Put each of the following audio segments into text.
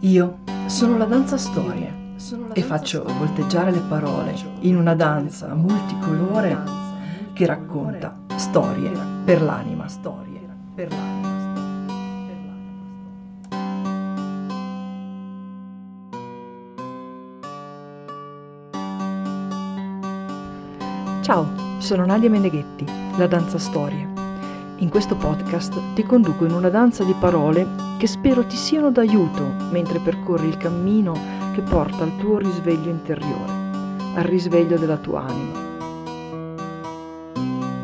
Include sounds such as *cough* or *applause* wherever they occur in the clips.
Io sono la danza storie e faccio volteggiare le parole in una danza multicolore che racconta storie per l'anima. Storie per l'anima. Ciao, sono Nadia Meneghetti, la danza storie. In questo podcast ti conduco in una danza di parole che spero ti siano d'aiuto mentre percorri il cammino che porta al tuo risveglio interiore, al risveglio della tua anima.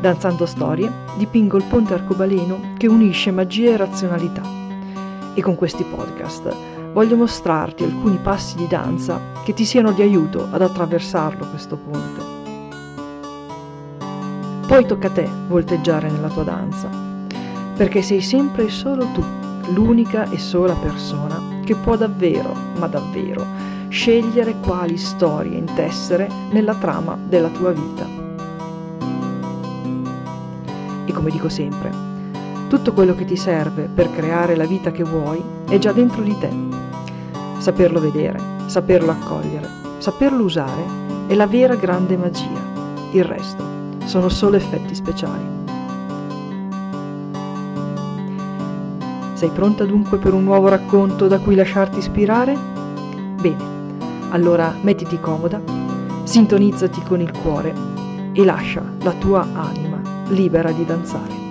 Danzando storie, dipingo il ponte arcobaleno che unisce magia e razionalità. E con questi podcast voglio mostrarti alcuni passi di danza che ti siano di aiuto ad attraversarlo questo ponte. Poi tocca a te volteggiare nella tua danza, perché sei sempre e solo tu, l'unica e sola persona che può davvero, ma davvero, scegliere quali storie intessere nella trama della tua vita. E come dico sempre, tutto quello che ti serve per creare la vita che vuoi è già dentro di te. Saperlo vedere, saperlo accogliere, saperlo usare è la vera grande magia. Il resto sono solo effetti speciali. Sei pronta dunque per un nuovo racconto da cui lasciarti ispirare? Bene, allora mettiti comoda, sintonizzati con il cuore e lascia la tua anima libera di danzare.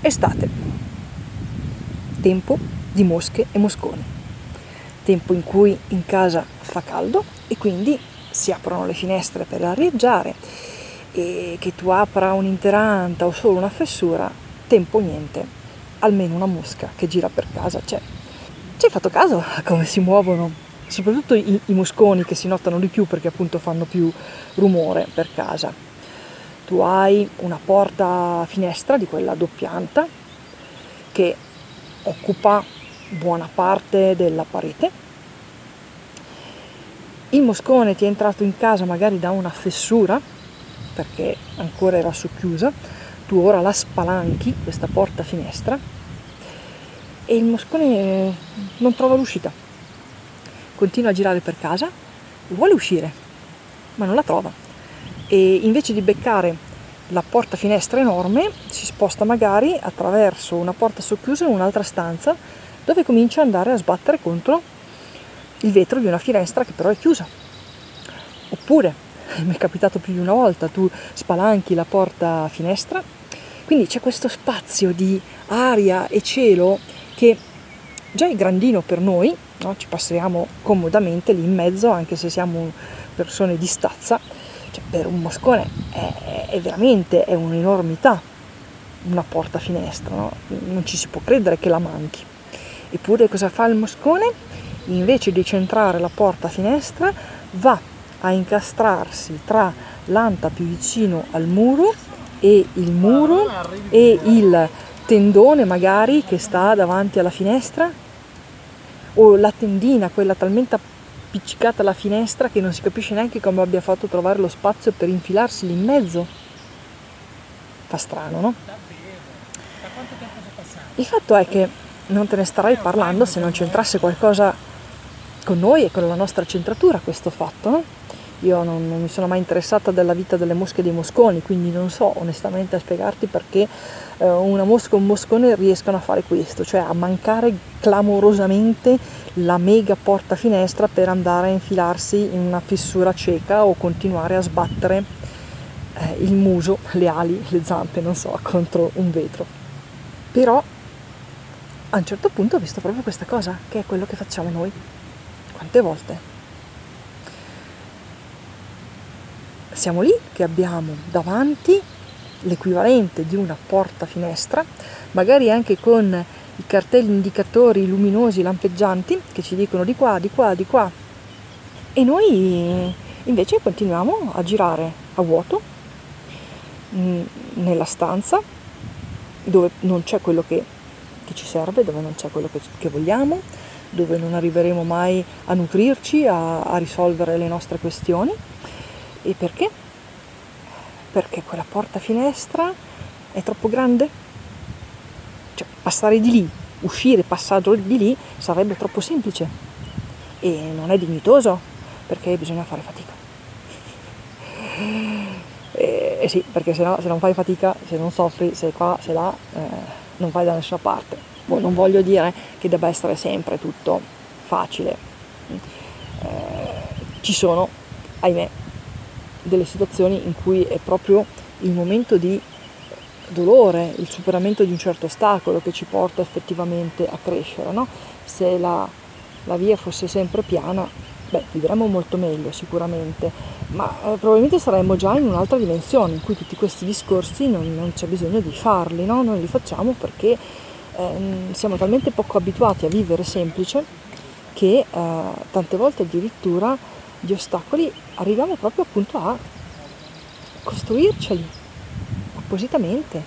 Estate. Tempo di mosche e mosconi. Tempo in cui in casa fa caldo e quindi si aprono le finestre per arieggiare e che tu apra un'interanta o solo una fessura, tempo niente, almeno una mosca che gira per casa c'è. Ci hai fatto caso a come si muovono? Soprattutto i, i mosconi che si notano di più perché appunto fanno più rumore per casa. Tu hai una porta finestra di quella doppianta che occupa buona parte della parete. Il moscone ti è entrato in casa magari da una fessura, perché ancora era socchiusa, tu ora la spalanchi, questa porta finestra, e il moscone non trova l'uscita. Continua a girare per casa vuole uscire, ma non la trova. E invece di beccare la porta finestra enorme, si sposta magari attraverso una porta socchiusa in un'altra stanza dove comincia ad andare a sbattere contro il vetro di una finestra che però è chiusa. Oppure, *laughs* mi è capitato più di una volta, tu spalanchi la porta finestra, quindi c'è questo spazio di aria e cielo che già è grandino per noi, no? ci passiamo comodamente lì in mezzo anche se siamo persone di stazza, cioè, per un moscone è, è veramente è un'enormità una porta finestra, no? non ci si può credere che la manchi. Eppure cosa fa il moscone? Invece di centrare la porta finestra va a incastrarsi tra l'anta più vicino al muro e il muro e il tendone magari che sta davanti alla finestra o la tendina, quella talmente appiccicata alla finestra che non si capisce neanche come abbia fatto trovare lo spazio per infilarsi lì in mezzo. Fa strano, no? Il fatto è che non te ne starei parlando se non c'entrasse qualcosa con noi e con la nostra centratura questo fatto? Io non, non, mi sono mai interessata della vita delle mosche e dei mosconi, quindi non so onestamente a spiegarti perché eh, una mosca e un moscone riescano a fare questo, cioè a mancare clamorosamente la mega porta finestra per andare a infilarsi in una fessura cieca o continuare a sbattere eh, il muso, le ali, le zampe, non so, contro un vetro. Però a un certo punto ho visto proprio questa cosa, che è quello che facciamo noi. Quante volte? Siamo lì che abbiamo davanti l'equivalente di una porta finestra, magari anche con i cartelli indicatori luminosi lampeggianti che ci dicono di qua, di qua, di qua. E noi invece continuiamo a girare a vuoto mm, nella stanza dove non c'è quello che che ci serve, dove non c'è quello che, che vogliamo, dove non arriveremo mai a nutrirci, a, a risolvere le nostre questioni. E perché? perché quella porta finestra è troppo grande. Cioè, passare di lì, uscire passaggio di lì sarebbe troppo semplice e non è dignitoso perché bisogna fare fatica. E, eh sì, perché se, no, se, non fai fatica, se non soffri, sei qua, sei là, eh, non vai da nessuna parte. Poi non voglio dire che debba essere sempre tutto facile. Eh, ci sono, ahimè, delle situazioni in cui è proprio il momento di dolore, il superamento di un certo ostacolo che ci porta effettivamente a crescere. No? Se la, la, via fosse sempre piana, beh, vivremmo molto meglio sicuramente, ma eh, probabilmente saremmo già in un'altra dimensione in cui tutti questi discorsi non, non c'è bisogno di farli, no? noi li facciamo perché eh, siamo talmente poco abituati a vivere semplice che eh, tante volte addirittura gli ostacoli arriviamo proprio appunto a costruirceli appositamente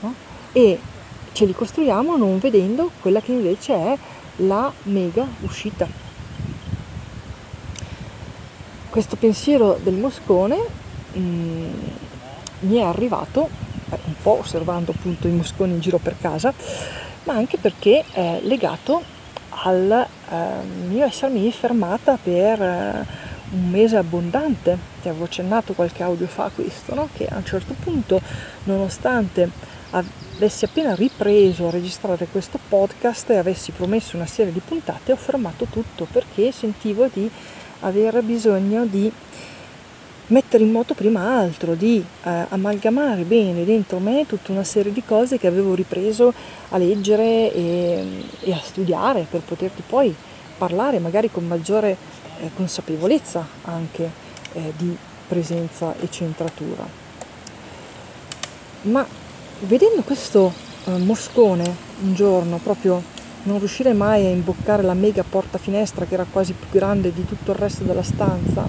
no? e ce li costruiamo non vedendo quella che invece è la mega uscita. Questo pensiero del moscone mh, mm, mi è arrivato eh, un po' osservando appunto i mosconi in giro per casa, ma anche perché è legato al eh, mio essermi fermata per eh, un mese abbondante, ti avevo accennato qualche audio fa questo, no? che a un certo punto, nonostante avessi appena ripreso a registrare questo podcast e avessi promesso una serie di puntate, ho fermato tutto perché sentivo di avere bisogno di mettere in moto prima altro, di eh, amalgamare bene dentro me tutta una serie di cose che avevo ripreso a leggere e, e a studiare per poterti poi parlare magari con maggiore eh, consapevolezza anche eh, di presenza e centratura. Ma vedendo questo eh, moscone un giorno proprio non riuscire mai a imboccare la mega porta finestra che era quasi più grande di tutto il resto della stanza,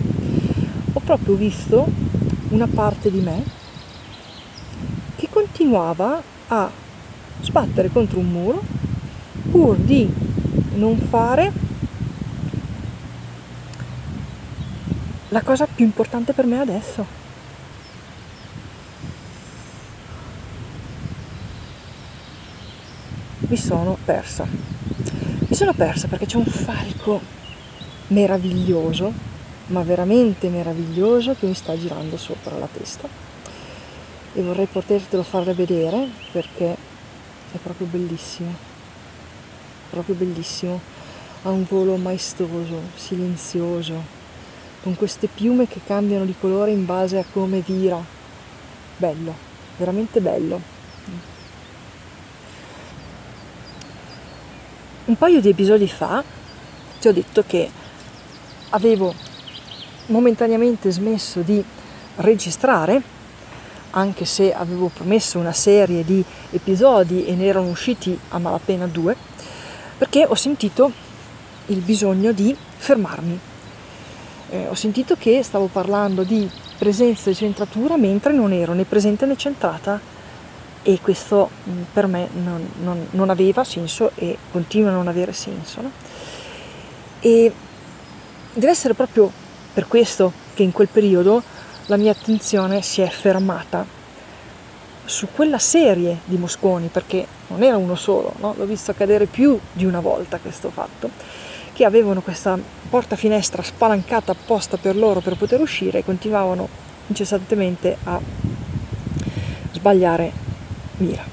ho proprio visto una parte di me che continuava a sbattere contro un muro pur di non fare la cosa più importante per me adesso. Mi sono persa. Mi sono persa perché c'è un falco meraviglioso, ma veramente meraviglioso, che mi sta girando sopra la testa. E vorrei potertelo fare vedere perché è proprio bellissimo. Proprio bellissimo. Ha un volo maestoso, silenzioso, con queste piume che cambiano di colore in base a come vira. Bello, veramente bello. Un paio di episodi fa ti ho detto che avevo momentaneamente smesso di registrare, anche se avevo promesso una serie di episodi e ne erano usciti a malapena due, perché ho sentito il bisogno di fermarmi. Eh, ho sentito che stavo parlando di presenza e centratura mentre non ero né presente né centrata e questo mm, per me non, non, non, aveva senso e continua a non avere senso. No? E deve essere proprio per questo che in quel periodo la mia attenzione si è fermata su quella serie di mosconi, perché non era uno solo, no? l'ho visto accadere più di una volta questo fatto che avevano questa porta finestra spalancata apposta per loro per poter uscire e continuavano incessantemente a sbagliare mira.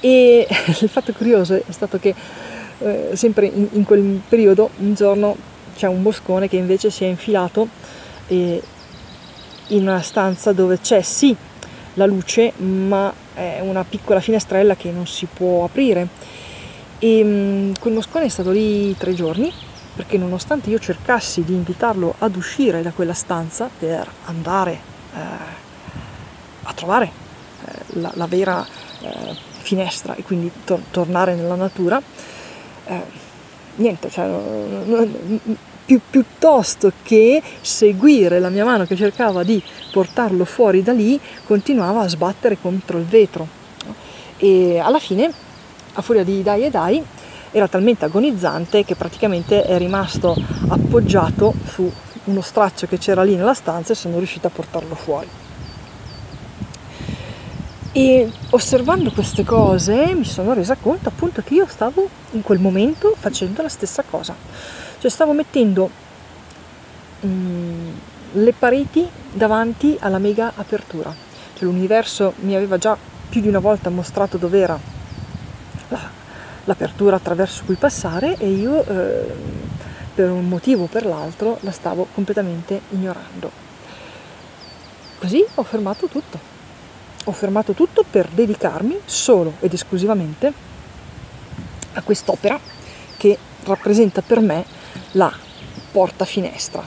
E *laughs* il fatto curioso è stato che eh, sempre in, in, quel periodo un giorno c'è un boscone che invece si è infilato eh, in una stanza dove c'è sì la luce ma è una piccola finestrella che non si può aprire e um, quel moscone è stato lì tre giorni perché nonostante io cercassi di invitarlo ad uscire da quella stanza per andare eh, a trovare la, la, vera eh, finestra e quindi to- tornare nella natura, eh, niente, cioè, più, piuttosto che seguire la mia mano che cercava di portarlo fuori da lì, continuava a sbattere contro il vetro. E alla fine a furia di dai e dai, era talmente agonizzante che praticamente è rimasto appoggiato su uno straccio che c'era lì nella stanza e sono riuscita a portarlo fuori. E osservando queste cose mi sono resa conto appunto che io stavo in quel momento facendo la stessa cosa, cioè stavo mettendo mm, le pareti davanti alla mega apertura, cioè l'universo mi aveva già più di una volta mostrato dov'era la, l'apertura attraverso cui passare e io eh, per un motivo o per l'altro la stavo completamente ignorando. Così ho fermato tutto ho fermato tutto per dedicarmi solo ed esclusivamente a quest'opera che rappresenta per me la porta finestra.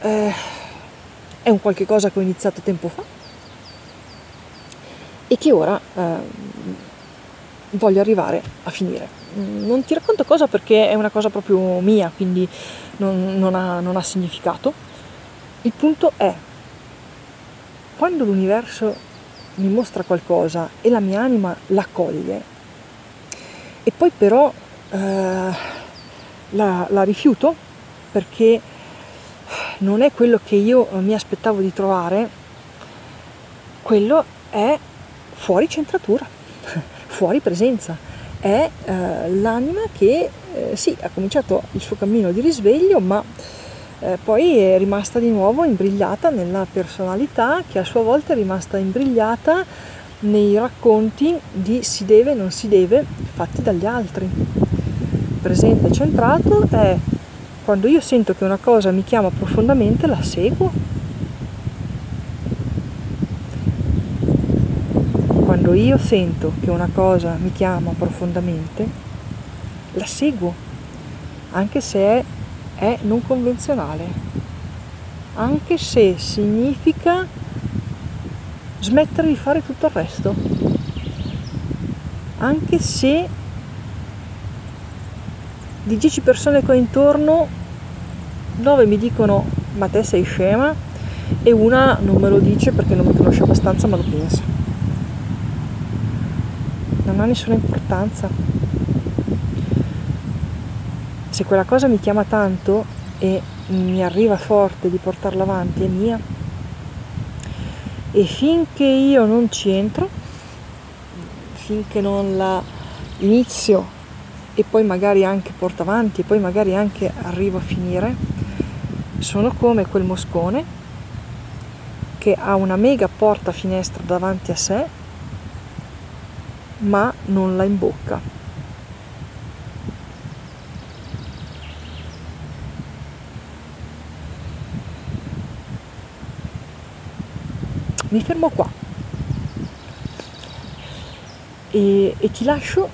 Eh, è un qualche cosa che ho iniziato tempo fa e che ora eh, voglio arrivare a finire. Non ti racconto cosa perché è una cosa proprio mia, quindi non, non, ha, non ha significato. Il punto è quando l'universo mi mostra qualcosa e la mia anima l'accoglie e poi però eh, la, la rifiuto perché non è quello che io mi aspettavo di trovare, quello è fuori centratura, *laughs* fuori presenza, è eh, l'anima che eh, sì, ha cominciato il suo cammino di risveglio, ma eh, poi è rimasta di nuovo imbrigliata nella personalità che a sua volta è rimasta imbrigliata nei racconti di si deve e non si deve fatti dagli altri. Presente centrato è quando io sento che una cosa mi chiama profondamente la seguo. Quando io sento che una cosa mi chiama profondamente, la seguo, anche se è è non convenzionale, anche se significa smettere di fare tutto il resto, anche se di 10 persone che intorno 9 mi dicono ma te sei scema? E una non me lo dice perché non mi conosce abbastanza ma lo pensa. Non ha nessuna importanza se quella cosa mi chiama tanto e mi arriva forte di portarla avanti è mia e finché io non ci entro finché non la inizio e poi magari anche porto avanti e poi magari anche arrivo a finire sono come quel moscone che ha una mega porta finestra davanti a sé ma non la imbocca mi fermo qua e, e ti lascio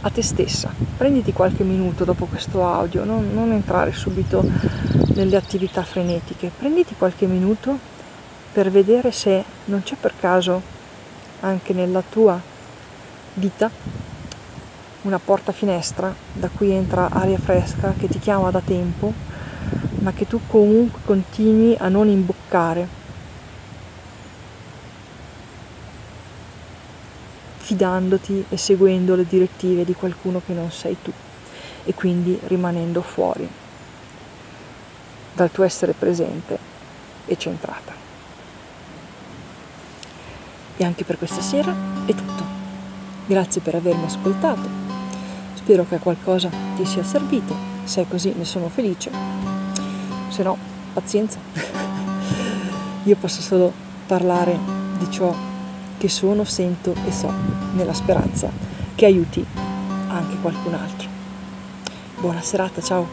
a te stessa. Prenditi qualche minuto dopo questo audio, non, non entrare subito nelle attività frenetiche, prenditi qualche minuto per vedere se non c'è per caso anche nella tua vita una porta finestra da cui entra aria fresca che ti chiama da tempo ma che tu comunque continui a non imboccare, fidandoti e seguendo le direttive di qualcuno che non sei tu e quindi rimanendo fuori dal tuo essere presente e centrata. E anche per questa sera è tutto. Grazie per avermi ascoltato. Spero che qualcosa ti sia servito. Se è così ne sono felice se no pazienza. Io posso solo parlare di ciò che sono, sento e so, nella speranza che aiuti anche qualcun altro. Buona serata, ciao.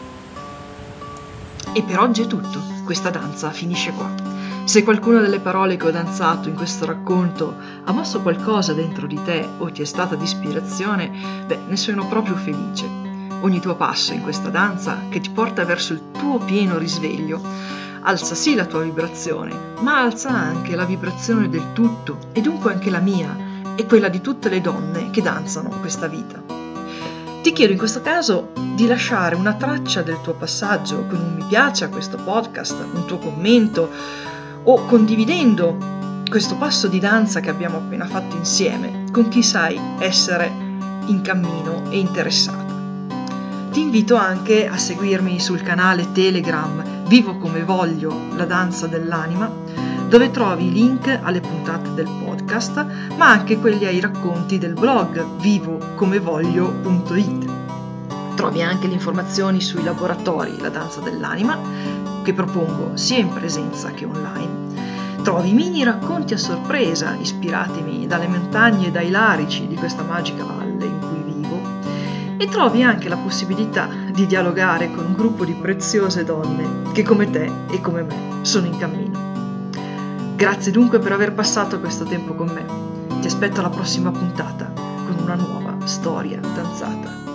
E per oggi è tutto, questa danza finisce qua. Se qualcuna delle parole che ho danzato in questo racconto ha mosso qualcosa dentro di te o ti è stata di ispirazione, beh, ne sono proprio felice ogni tuo passo in questa danza che ti porta verso il tuo pieno risveglio. Alza sì la tua vibrazione, ma alza anche la vibrazione del tutto e dunque anche la mia e quella di tutte le donne che danzano questa vita. Ti chiedo in questo caso di lasciare una traccia del tuo passaggio con un mi piace a questo podcast, un tuo commento o condividendo questo passo di danza che abbiamo appena fatto insieme con chi sai essere in cammino e interessato. Ti invito anche a seguirmi sul canale Telegram Vivo come voglio, la danza dell'anima, dove trovi i link alle puntate del podcast, ma anche quelli ai racconti del blog vivocomevoglio.it. Trovi anche le informazioni sui laboratori La danza dell'anima, che propongo sia in presenza che online. Trovi mini racconti a sorpresa ispiratimi dalle montagne e dai larici di questa magica valle e trovi anche la possibilità di dialogare con un gruppo di preziose donne che come te e come me sono in cammino. Grazie dunque per aver passato questo tempo con me. Ti aspetto alla prossima puntata con una nuova storia danzata.